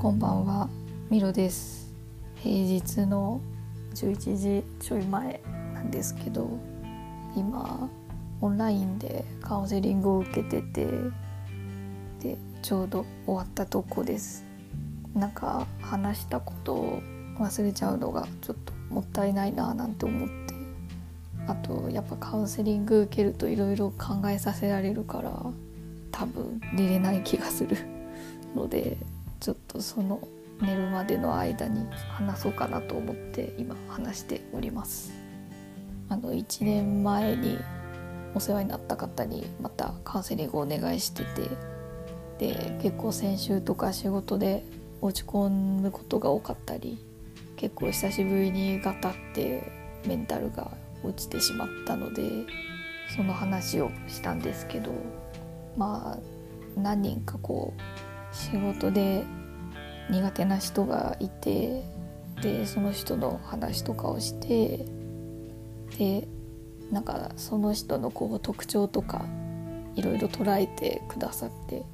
こんばんは、ミロです。平日の11時ちょい前なんですけど、今オンラインでカウンセリングを受けてて、でちょうど終わったとこです。なんか話したことを忘れちゃうのがちょっともったいないななんて思って、あとやっぱカウンセリング受けるといろいろ考えさせられるから、多分寝れない気がするので。ちょっとその寝るまでの間に話そうかなと思って今話しております。あの1年前にお世話になった方にまたカウンセリングをお願いしててで結構先週とか仕事で落ち込むことが多かったり結構久しぶりにガタってメンタルが落ちてしまったのでその話をしたんですけどまあ何人かこう仕事で苦手な人がいてでその人の話とかをしてでなんかその人のこう特徴とかいろいろ捉えてくださって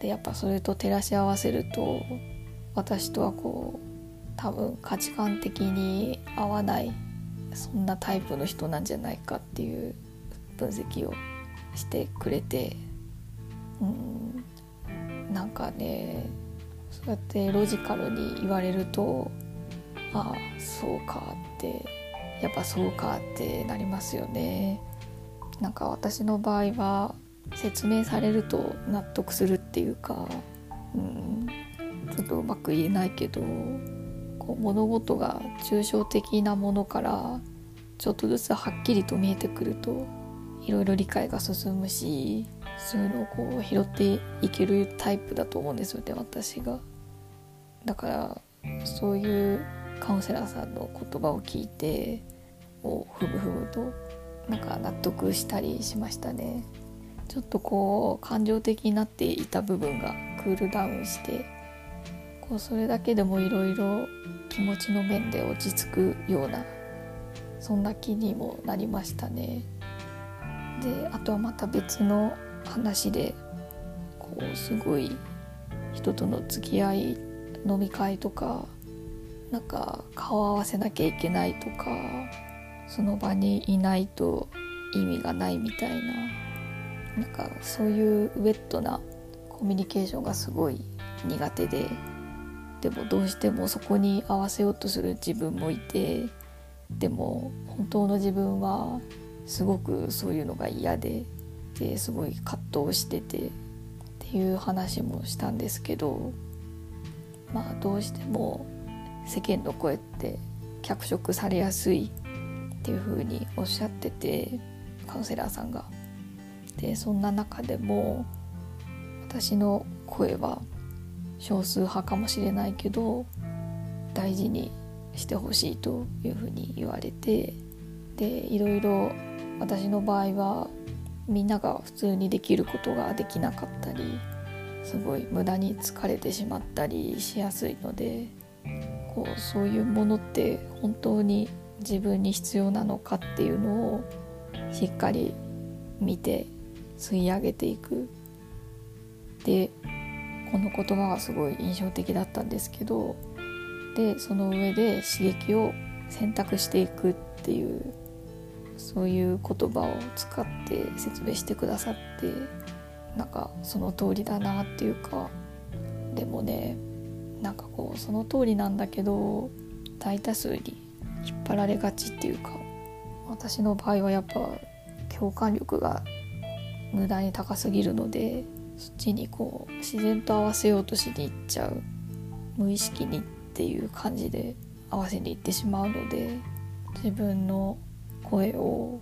でやっぱそれと照らし合わせると私とはこう多分価値観的に合わないそんなタイプの人なんじゃないかっていう分析をしてくれてうんなんかねそうやってロジカルに言われるとああそうかってやっぱそうかってなりますよね。なんか私の場合は説明されると納得するっていうか、うん、ちょっとうまく言えないけどこう物事が抽象的なものからちょっとずつはっきりと見えてくるといろいろ理解が進むしそういうのをこう拾っていけるタイプだと思うんですよね私が。だからそういうカウンセラーさんの言葉を聞いておふむふむとなんか納得したりしましたね。ちょっとこう感情的になっていた部分がクールダウンしてこうそれだけでもいろいろ気持ちの面で落ち着くようなそんな気にもなりましたね。であとはまた別の話でこうすごい人との付き合い飲み会とかなんか顔合わせなきゃいけないとかその場にいないと意味がないみたいななんかそういうウェットなコミュニケーションがすごい苦手ででもどうしてもそこに合わせようとする自分もいてでも本当の自分はすごくそういうのが嫌でですごい葛藤しててっていう話もしたんですけどまあどうしても世間の声って脚色されやすいっていう風におっしゃっててカウンセラーさんが。でそんな中でも私の声は少数派かもしれないけど大事にしてほしいというふうに言われてでいろいろ私の場合はみんなが普通にできることができなかったりすごい無駄に疲れてしまったりしやすいのでこうそういうものって本当に自分に必要なのかっていうのをしっかり見て吸い上げていく。でこの言葉がすごい印象的だったんですけどでその上で刺激を選択していくっていうそういう言葉を使って説明してくださってなんかその通りだなっていうかでもねなんかこうその通りなんだけど大多数に引っ張られがちっていうか私の場合はやっぱ共感力が無駄に高すぎるのでそっちにこう自然と合わせようとしにいっちゃう無意識にっていう感じで合わせにいってしまうので自分の声を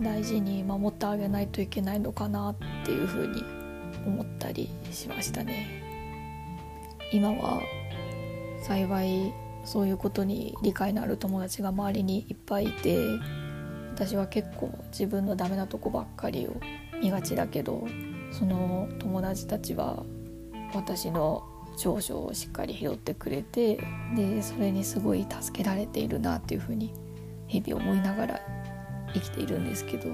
大事に守ってあげないといけないのかなっていうふうに思ったりしましたね。今は幸いそういうことに理解のある友達が周りにいっぱいいて私は結構自分のダメなとこばっかりを見がちだけどその友達たちは私の長所をしっかり拾ってくれてでそれにすごい助けられているなっていうふうに日々思いながら生きているんですけど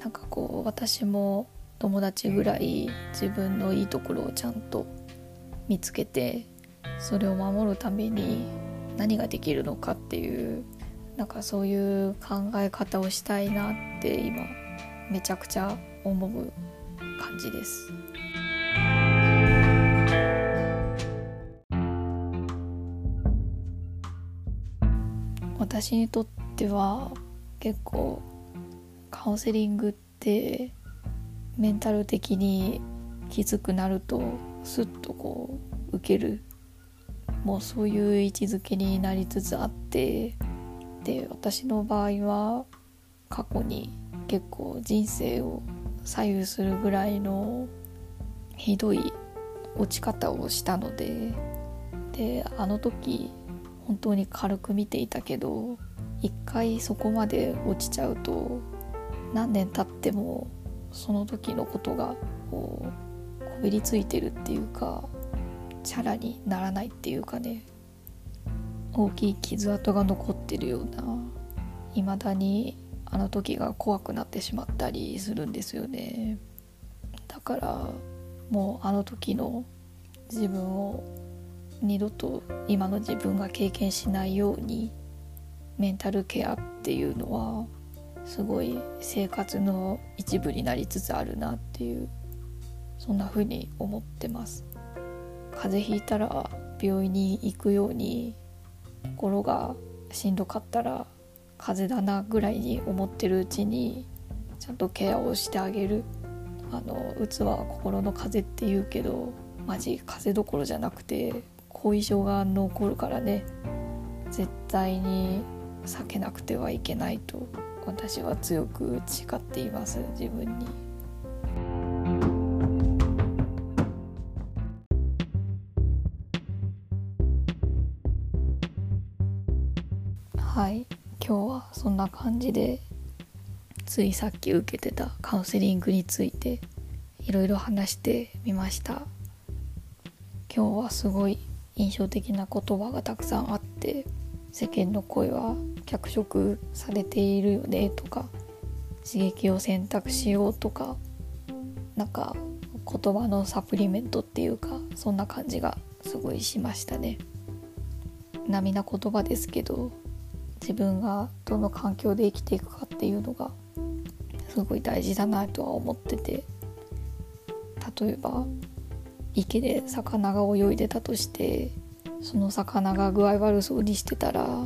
なんかこう私も友達ぐらい自分のいいところをちゃんと見つけてそれを守るために何ができるのかっていうなんかそういう考え方をしたいなって今めちゃくちゃ思う感じです。私にとっては結構カウンセリングってメンタル的にきつくなるとスッとこう受けるもうそういう位置づけになりつつあってで私の場合は過去に結構人生を左右するぐらいのひどい落ち方をしたのでであの時本当に軽く見ていたけど一回そこまで落ちちゃうと何年経ってもその時のことがこうこびりついてるっていうかチャラにならないっていうかね大きい傷跡が残ってるような未だにあの時が怖くなってしまったりするんですよね。だからもうあの時の自分を二度と今の自分が経験しないようにメンタルケアっていうのはすごい生活の一部になりつつあるなっていうそんな風に思ってます。風邪ひいたら病院に行くように心がしんどかったら風邪だなぐらいに思ってるうちにちゃんとケアをしてあげる。あのうつは心の風邪って言うけどマジ風邪どころじゃなくて後遺症が残るからね。絶対に避けなくてはいけないと私は強く誓っています。自分に。はい。今日はそんな感じでついさっき受けてたカウンセリングについていろいろ話してみました。今日はすごい印象的な言葉がたくさんあって世間の声は脚色されているよねとか刺激を選択しようとかなんか言葉のサプリメントっていうかそんな感じがすごいしましたね。並な言葉ですけど自分がどの環境で生きていくかっていうのがすごい大事だなとは思ってて例えば池で魚が泳いでたとしてその魚が具合悪そうにしてたら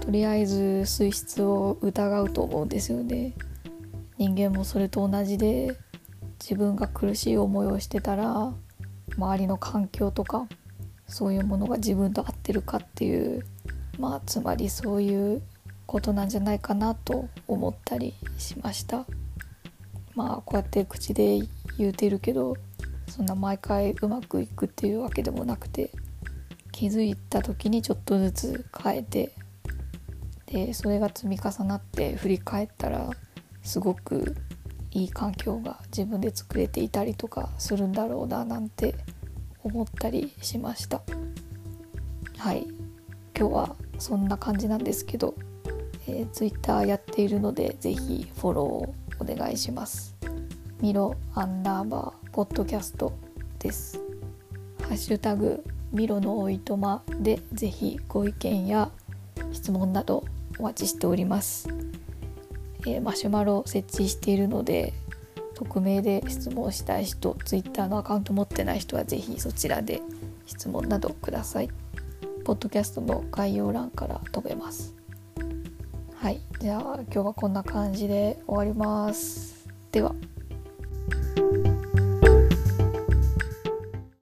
とりあえず水質を疑うと思うんですよね。人間もそれと同じで自分が苦しい思いをしてたら周りの環境とかそういうものが自分と合ってるかっていうまあつまりそういうことなんじゃないかなと思ったりしました。まあこうやって口で言うてるけどそんな毎回うまくいくっていうわけでもなくて気づいた時にちょっとずつ変えてでそれが積み重なって振り返ったらすごくいい環境が自分で作れていたりとかするんだろうななんて思ったりしました。はい。今日はそんな感じなんですけど、えー、Twitter やっているので是非フォローお願いします。ミロアンダーバー。ポッドキャストです。ハッシュタグミロのおいとまでぜひご意見や質問などお待ちしております、えー、マシュマロ設置しているので匿名で質問したい人 Twitter のアカウント持ってない人はぜひそちらで質問などください。ポッドキャストの概要欄から飛べます。はい。じゃあ今日はこんな感じで終わります。では。